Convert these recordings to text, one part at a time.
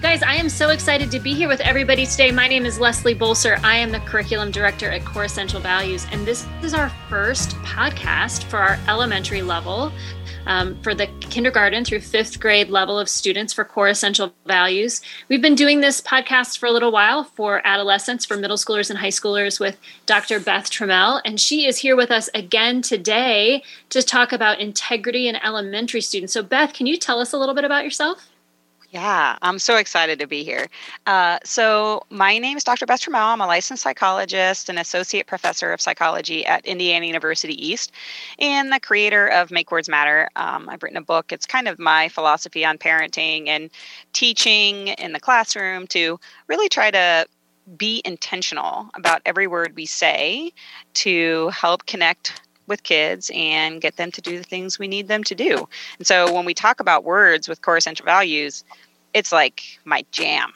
You guys, I am so excited to be here with everybody today. My name is Leslie Bolser. I am the curriculum director at Core Essential Values, and this is our first podcast for our elementary level um, for the kindergarten through fifth grade level of students for core essential values. We've been doing this podcast for a little while for adolescents, for middle schoolers and high schoolers with Dr. Beth Trammell, and she is here with us again today to talk about integrity in elementary students. So, Beth, can you tell us a little bit about yourself? Yeah, I'm so excited to be here. Uh, so, my name is Dr. Beth Trammell. I'm a licensed psychologist and associate professor of psychology at Indiana University East, and the creator of Make Words Matter. Um, I've written a book. It's kind of my philosophy on parenting and teaching in the classroom to really try to be intentional about every word we say to help connect with kids and get them to do the things we need them to do. And so when we talk about words with core essential values, it's like my jam.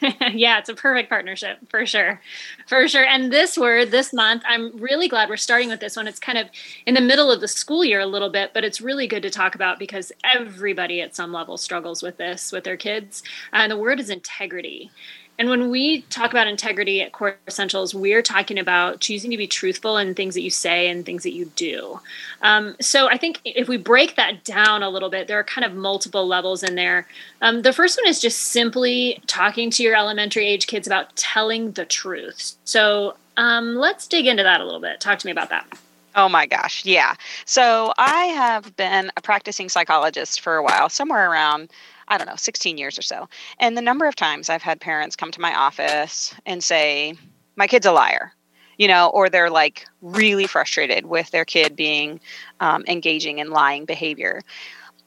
yeah, it's a perfect partnership for sure. For sure. And this word this month, I'm really glad we're starting with this one. It's kind of in the middle of the school year a little bit, but it's really good to talk about because everybody at some level struggles with this with their kids. And the word is integrity. And when we talk about integrity at Core Essentials, we're talking about choosing to be truthful in things that you say and things that you do. Um, so I think if we break that down a little bit, there are kind of multiple levels in there. Um, the first one is just simply talking to your elementary age kids about telling the truth. So um, let's dig into that a little bit. Talk to me about that. Oh my gosh, yeah. So I have been a practicing psychologist for a while, somewhere around I don't know, 16 years or so. And the number of times I've had parents come to my office and say, my kid's a liar, you know, or they're like really frustrated with their kid being um, engaging in lying behavior.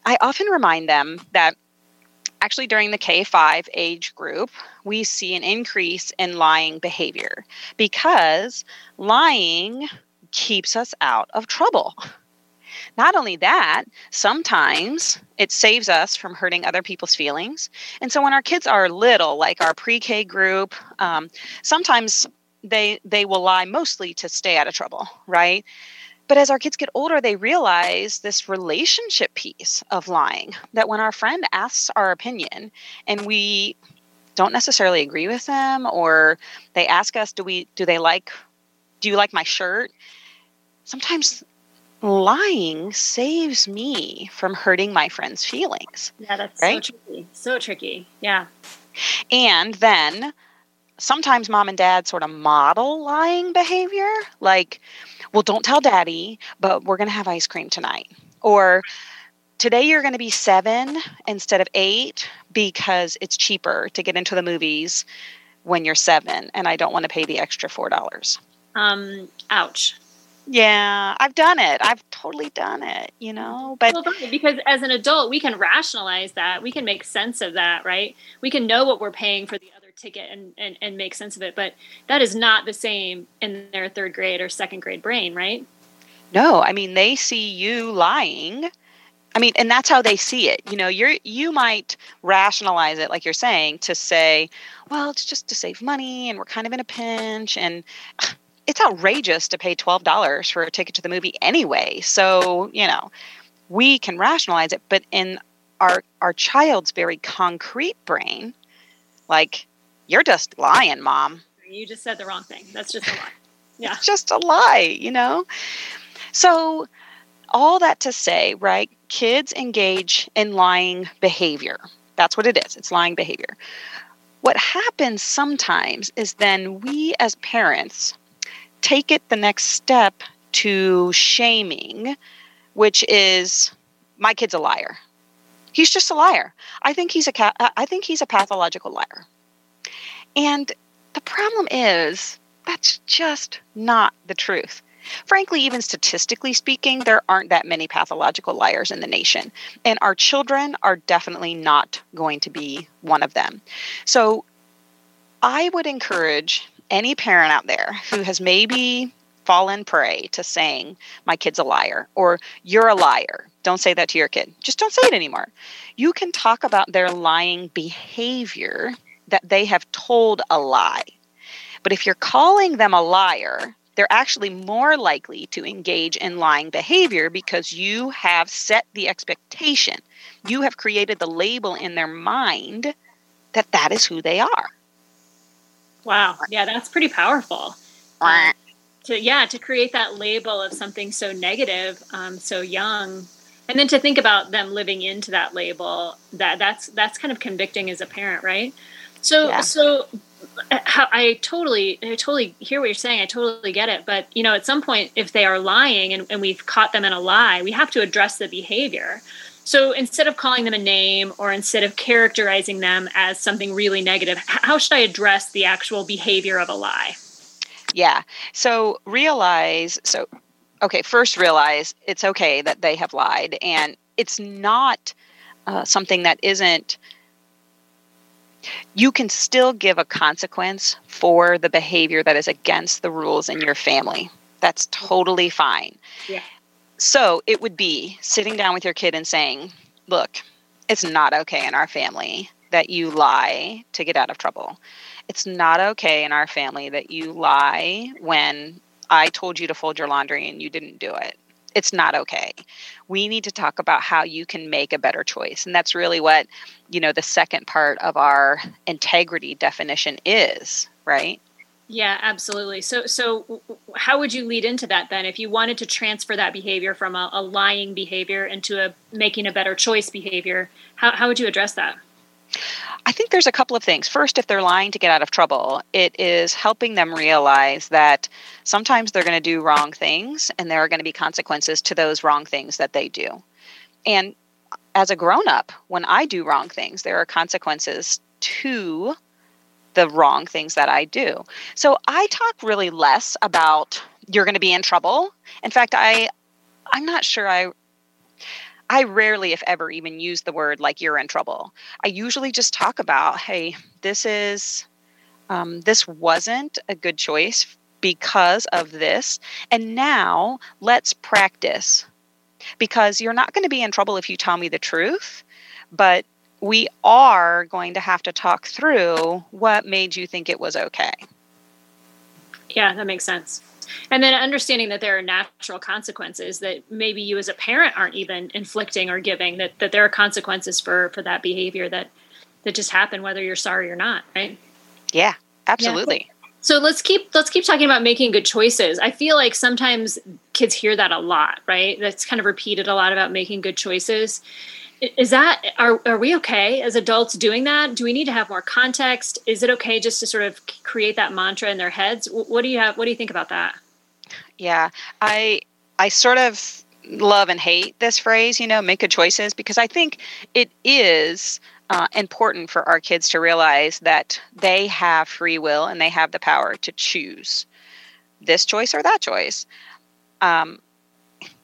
I often remind them that actually during the K 5 age group, we see an increase in lying behavior because lying keeps us out of trouble. Not only that, sometimes it saves us from hurting other people's feelings. And so when our kids are little, like our pre-K group, um, sometimes they they will lie mostly to stay out of trouble, right? But as our kids get older, they realize this relationship piece of lying that when our friend asks our opinion and we don't necessarily agree with them or they ask us do we do they like do you like my shirt sometimes lying saves me from hurting my friend's feelings. Yeah, that's right? so tricky. So tricky. Yeah. And then sometimes mom and dad sort of model lying behavior like, well, don't tell daddy, but we're going to have ice cream tonight. Or today you're going to be seven instead of eight because it's cheaper to get into the movies when you're seven and I don't want to pay the extra $4. Um, ouch. Yeah, I've done it. I've totally done it, you know. But well, because as an adult, we can rationalize that. We can make sense of that, right? We can know what we're paying for the other ticket and, and, and make sense of it. But that is not the same in their third grade or second grade brain, right? No, I mean they see you lying. I mean, and that's how they see it. You know, you're you might rationalize it like you're saying to say, well, it's just to save money and we're kind of in a pinch and it's outrageous to pay $12 for a ticket to the movie anyway. So, you know, we can rationalize it, but in our our child's very concrete brain, like you're just lying, mom. You just said the wrong thing. That's just a lie. Yeah. It's just a lie, you know? So all that to say, right? Kids engage in lying behavior. That's what it is. It's lying behavior. What happens sometimes is then we as parents take it the next step to shaming, which is my kid's a liar. He's just a liar. I think he's a uh, I think he's a pathological liar. And the problem is that's just not the truth. Frankly, even statistically speaking, there aren't that many pathological liars in the nation. And our children are definitely not going to be one of them. So I would encourage any parent out there who has maybe fallen prey to saying, my kid's a liar, or you're a liar, don't say that to your kid. Just don't say it anymore. You can talk about their lying behavior that they have told a lie. But if you're calling them a liar, they're actually more likely to engage in lying behavior because you have set the expectation. You have created the label in their mind that that is who they are. Wow. Yeah, that's pretty powerful. Um, to yeah, to create that label of something so negative, um, so young, and then to think about them living into that label. That that's that's kind of convicting as a parent, right? So yeah. so I totally, I totally hear what you're saying. I totally get it. But you know, at some point, if they are lying and, and we've caught them in a lie, we have to address the behavior. So instead of calling them a name or instead of characterizing them as something really negative, how should I address the actual behavior of a lie? Yeah. So realize, so, okay, first realize it's okay that they have lied and it's not uh, something that isn't you can still give a consequence for the behavior that is against the rules in your family. That's totally fine. Yeah. So it would be sitting down with your kid and saying, Look, it's not okay in our family that you lie to get out of trouble. It's not okay in our family that you lie when I told you to fold your laundry and you didn't do it it's not okay. We need to talk about how you can make a better choice. And that's really what, you know, the second part of our integrity definition is, right? Yeah, absolutely. So, so how would you lead into that then? If you wanted to transfer that behavior from a, a lying behavior into a making a better choice behavior, how, how would you address that? I think there's a couple of things. First, if they're lying to get out of trouble, it is helping them realize that sometimes they're going to do wrong things and there are going to be consequences to those wrong things that they do. And as a grown up, when I do wrong things, there are consequences to the wrong things that I do. So I talk really less about you're going to be in trouble. In fact, I I'm not sure I I rarely, if ever, even use the word like you're in trouble. I usually just talk about, hey, this is, um, this wasn't a good choice because of this. And now let's practice because you're not going to be in trouble if you tell me the truth, but we are going to have to talk through what made you think it was okay. Yeah, that makes sense and then understanding that there are natural consequences that maybe you as a parent aren't even inflicting or giving that that there are consequences for for that behavior that that just happen whether you're sorry or not right yeah absolutely yeah. So let's keep let's keep talking about making good choices. I feel like sometimes kids hear that a lot, right? That's kind of repeated a lot about making good choices is that are, are we okay as adults doing that? Do we need to have more context? Is it okay just to sort of create that mantra in their heads? What do you have what do you think about that? Yeah i i sort of love and hate this phrase you know make good choices because i think it is uh, important for our kids to realize that they have free will and they have the power to choose this choice or that choice. Um,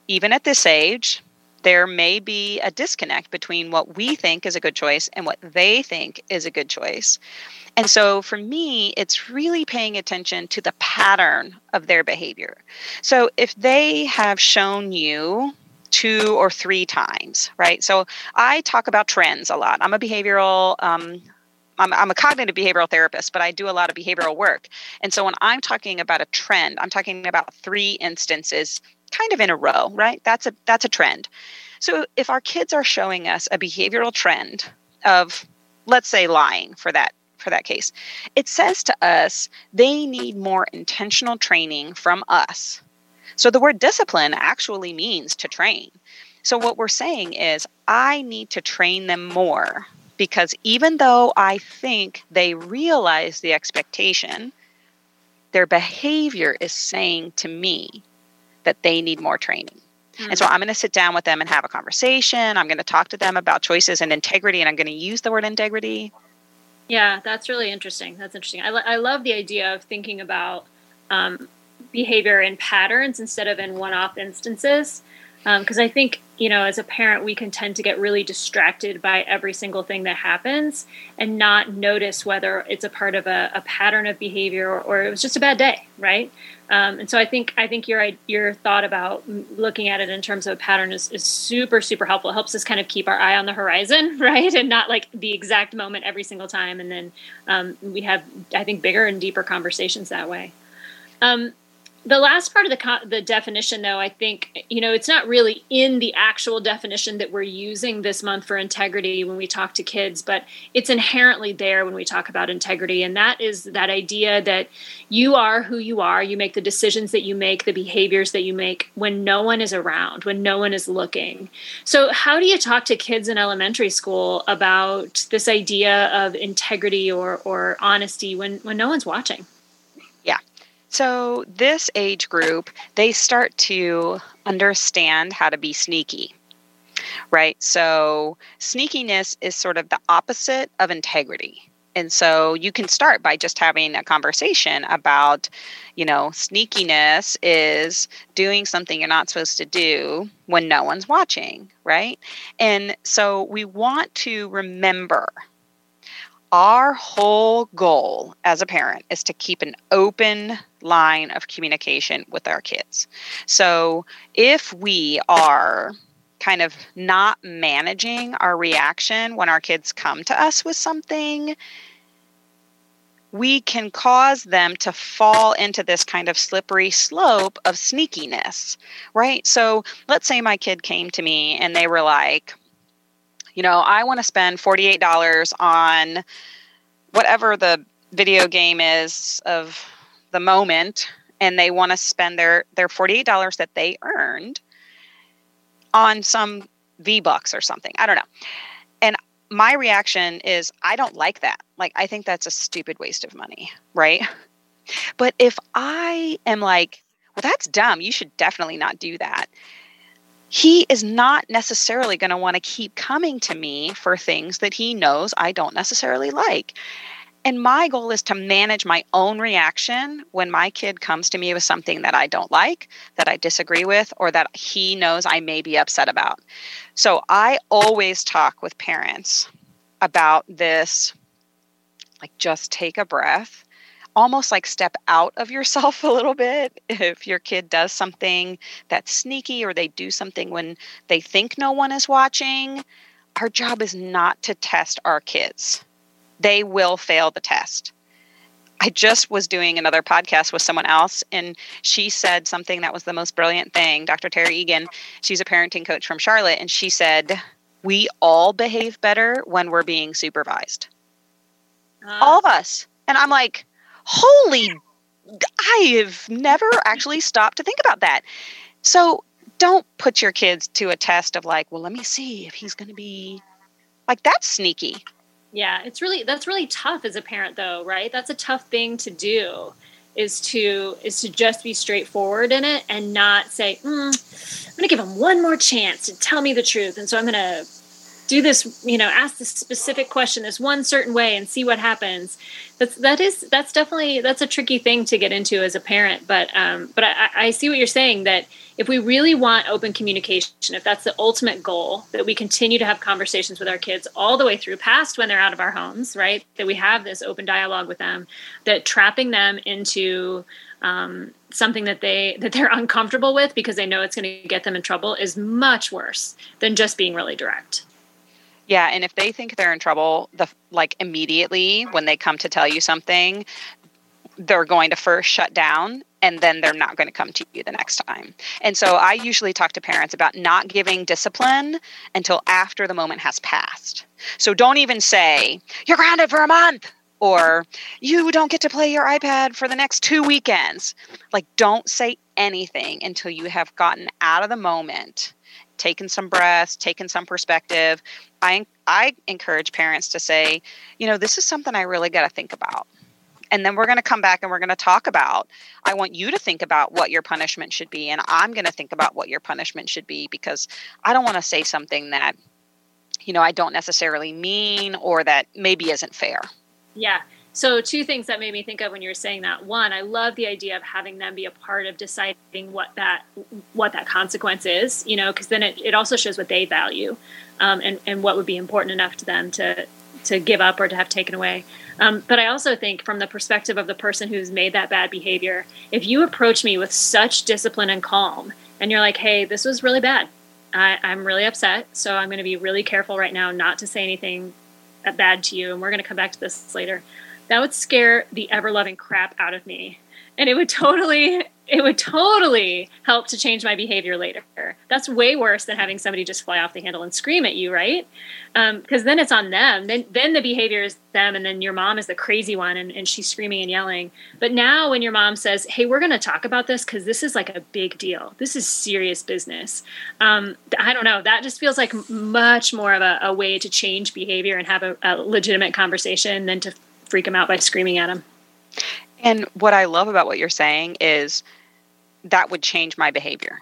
even at this age there may be a disconnect between what we think is a good choice and what they think is a good choice. And so for me, it's really paying attention to the pattern of their behavior. So if they have shown you two or three times, right? So I talk about trends a lot. I'm a behavioral um, I'm, I'm, a cognitive behavioral therapist, but I do a lot of behavioral work. And so when I'm talking about a trend, I'm talking about three instances kind of in a row, right? That's a that's a trend. So if our kids are showing us a behavioral trend of let's say lying for that for that case, it says to us they need more intentional training from us. So the word discipline actually means to train. So what we're saying is I need to train them more because even though I think they realize the expectation, their behavior is saying to me that they need more training. Mm-hmm. And so I'm going to sit down with them and have a conversation. I'm going to talk to them about choices and integrity, and I'm going to use the word integrity. Yeah, that's really interesting. That's interesting. I, I love the idea of thinking about um, behavior in patterns instead of in one off instances. Because um, I think, you know, as a parent, we can tend to get really distracted by every single thing that happens and not notice whether it's a part of a, a pattern of behavior or, or, it was just a bad day, right? Um, and so I think I think your your thought about looking at it in terms of a pattern is, is super super helpful. It helps us kind of keep our eye on the horizon, right, and not like the exact moment every single time. And then um, we have I think bigger and deeper conversations that way. Um, the last part of the the definition though i think you know it's not really in the actual definition that we're using this month for integrity when we talk to kids but it's inherently there when we talk about integrity. And that is that idea that you are who you are. You make the decisions that you make the behaviors that you make when no one is around when no one is looking. So how do you talk to kids in elementary school about this idea of integrity or or honesty when when no one's watching so, this age group, they start to understand how to be sneaky, right? So, sneakiness is sort of the opposite of integrity. And so you can start by just having a conversation about, you know, sneakiness is doing something you're not supposed to do when no one's watching, right? And so we want to remember our whole goal as a parent is to keep an open line of communication with our kids. So if we are kind of not managing our reaction when our kids come to us with something, we can cause them to fall into this kind of slippery slope of sneakiness, right? So let's say my kid came to me and they were like, you know, I want to spend $48 on whatever the video game is of the moment and they want to spend their their $48 that they earned on some V-bucks or something. I don't know. And my reaction is I don't like that. Like I think that's a stupid waste of money, right? But if I am like, well that's dumb, you should definitely not do that he is not necessarily going to want to keep coming to me for things that he knows I don't necessarily like. And my goal is to manage my own reaction when my kid comes to me with something that I don't like, that I disagree with, or that he knows I may be upset about. So I always talk with parents about this like, just take a breath almost like step out of yourself a little bit if your kid does something that's sneaky or they do something when they think no one is watching our job is not to test our kids. They will fail the test. I just was doing another podcast with someone else and she said something that was the most brilliant thing. Dr terry egan she's a parenting coach from charlotte and she said we all behave better when we're being supervised. Uh. all of us. And i'm like holy, I have never actually stopped to think about that. So don't put your kids to a test of like, well, let me see if he's going to be like that's sneaky. Yeah, it's really that's really tough as a parent though, right? That's a tough thing to do is to is to just be straightforward in it and not say, mm, I'm going to give him one more chance to tell me the truth, and so I'm going to do this you know ask this specific question this one certain way and see what happens. That's that is that's definitely that's a tricky thing to get into as a parent but um but i i see what you're saying that if we really want open communication if that's the ultimate goal that we continue to have conversations with our kids all the way through past when they're out of our homes right? That we have this open dialogue with them that trapping them into um, something that they that they're uncomfortable with because they know it's going to get them in trouble is much worse than just being really direct yeah, and if they think they're in trouble, the like immediately when they come to tell you something, they're going to first shut down and then they're not going to come to you the next time. And so I usually talk to parents about not giving discipline until after the moment has passed. So don't even say, you're grounded for a month or you don't get to play your iPad for the next two weekends. Like, don't say anything until you have gotten out of the moment taken some breaths, taken some perspective. I I encourage parents to say, you know, this is something I really got to think about. And then we're going to come back and we're going to talk about I want you to think about what your punishment should be and I'm going to think about what your punishment should be because I don't want to say something that you know I don't necessarily mean or that maybe isn't fair. Yeah. So, two things that made me think of when you were saying that. One, I love the idea of having them be a part of deciding what that what that consequence is. You know, because then it, it also shows what they value, um, and and what would be important enough to them to to give up or to have taken away. Um, but I also think, from the perspective of the person who's made that bad behavior, if you approach me with such discipline and calm, and you're like, "Hey, this was really bad. I, I'm really upset, so I'm going to be really careful right now not to say anything bad to you, and we're going to come back to this later." That would scare the ever loving crap out of me. And it would totally it would totally help to change my behavior later. That's way worse than having somebody just fly off the handle and scream at you, right? Because um, then it's on them. Then then the behavior is them, and then your mom is the crazy one, and, and she's screaming and yelling. But now when your mom says, "Hey, we're going to talk about this because this is like a big deal. This is serious business," um, I don't know. That just feels like much more of a, a way to change behavior and have a, a legitimate conversation than to freak them out by screaming at them. And what I love about what you're saying is that would change my behavior.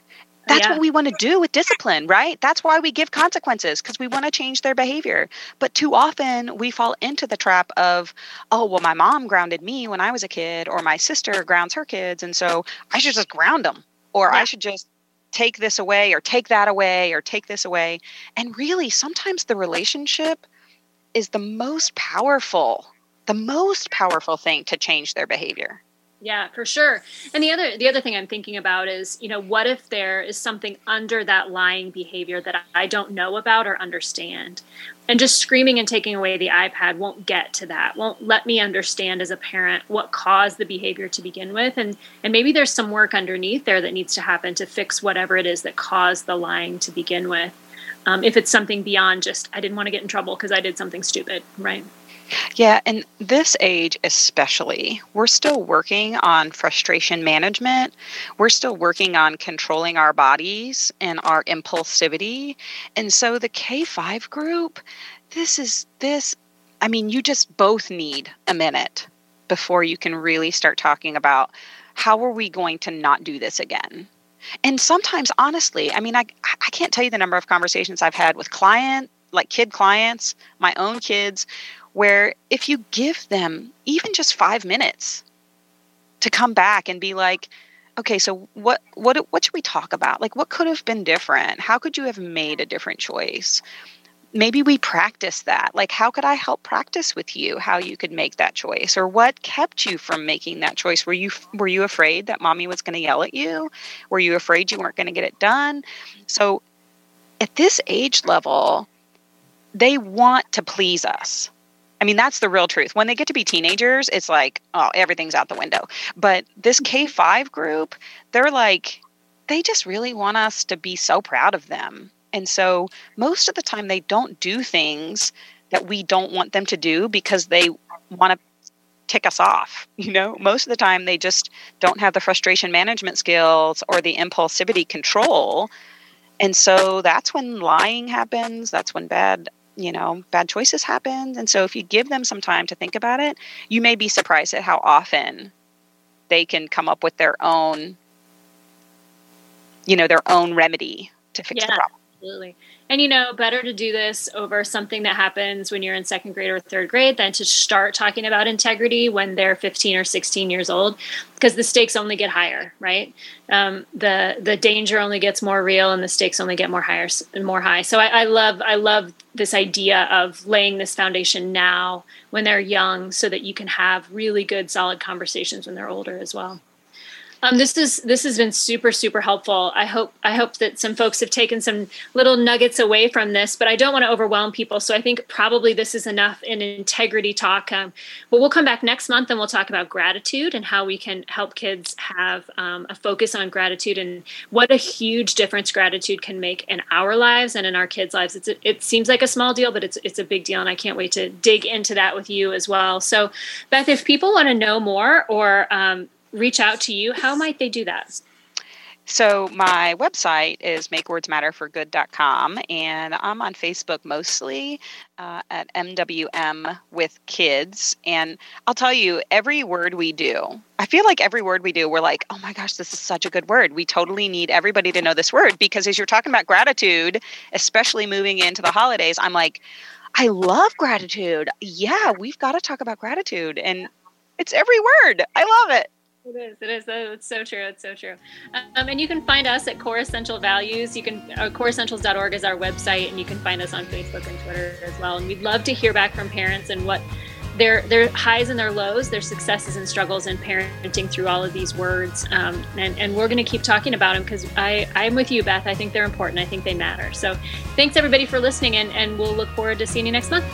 That's yeah. what we want to do with discipline, right? That's why we give consequences because we want to change their behavior. But too often we fall into the trap of, oh, well, my mom grounded me when I was a kid, or my sister grounds her kids. And so I should just ground them, or yeah. I should just take this away, or take that away, or take this away. And really, sometimes the relationship is the most powerful the most powerful thing to change their behavior. Yeah, for sure. And the other the other thing I'm thinking about is, you know, what if there is something under that lying behavior that I don't know about or understand? And just screaming and taking away the iPad won't get to that. Won't let me understand as a parent what caused the behavior to begin with and and maybe there's some work underneath there that needs to happen to fix whatever it is that caused the lying to begin with. Um, if it's something beyond just I didn't want to get in trouble because I did something stupid, right? Yeah, and this age especially, we're still working on frustration management. We're still working on controlling our bodies and our impulsivity. And so the K5 group, this is this I mean, you just both need a minute before you can really start talking about how are we going to not do this again? And sometimes honestly, I mean, I I can't tell you the number of conversations I've had with client like kid clients, my own kids where if you give them even just five minutes to come back and be like, okay, so what what what should we talk about? Like what could have been different? How could you have made a different choice? Maybe we practice that. Like how could I help practice with you how you could make that choice or what kept you from making that choice? Were you were you afraid that mommy was going to yell at you? Were you afraid you weren't going to get it done? So at this age level, they want to please us I mean, that's the real truth. When they get to be teenagers, it's like, oh, everything's out the window. But this K 5 group, they're like, they just really want us to be so proud of them. And so most of the time, they don't do things that we don't want them to do because they want to tick us off. You know, most of the time, they just don't have the frustration management skills or the impulsivity control. And so that's when lying happens. That's when bad you know, bad choices happen. And so if you give them some time to think about it, you may be surprised at how often they can come up with their own, you know, their own remedy to fix yeah, the problem. Absolutely. And you know, better to do this over something that happens when you're in second grade or third grade than to start talking about integrity when they're 15 or 16 years old, because the stakes only get higher, right? Um, the the danger only gets more real, and the stakes only get more higher, more high. So I, I love I love this idea of laying this foundation now when they're young, so that you can have really good, solid conversations when they're older as well. Um, this is this has been super super helpful. I hope I hope that some folks have taken some little nuggets away from this, but I don't want to overwhelm people. So I think probably this is enough in integrity talk. Um, but we'll come back next month and we'll talk about gratitude and how we can help kids have um, a focus on gratitude and what a huge difference gratitude can make in our lives and in our kids' lives. It's it seems like a small deal, but it's it's a big deal, and I can't wait to dig into that with you as well. So Beth, if people want to know more or um, reach out to you, how might they do that? So my website is makewordsmatterforgood.com, and I'm on Facebook mostly uh, at MWM with kids. And I'll tell you, every word we do, I feel like every word we do, we're like, oh my gosh, this is such a good word. We totally need everybody to know this word because as you're talking about gratitude, especially moving into the holidays, I'm like, I love gratitude. Yeah, we've got to talk about gratitude, and it's every word. I love it. It is. It is. Oh, it's so true. It's so true. Um, and you can find us at Core Essential Values. You can uh, coreessentials.org is our website, and you can find us on Facebook and Twitter as well. And we'd love to hear back from parents and what their their highs and their lows, their successes and struggles in parenting through all of these words. Um, and and we're going to keep talking about them because I I'm with you, Beth. I think they're important. I think they matter. So thanks everybody for listening, and and we'll look forward to seeing you next month.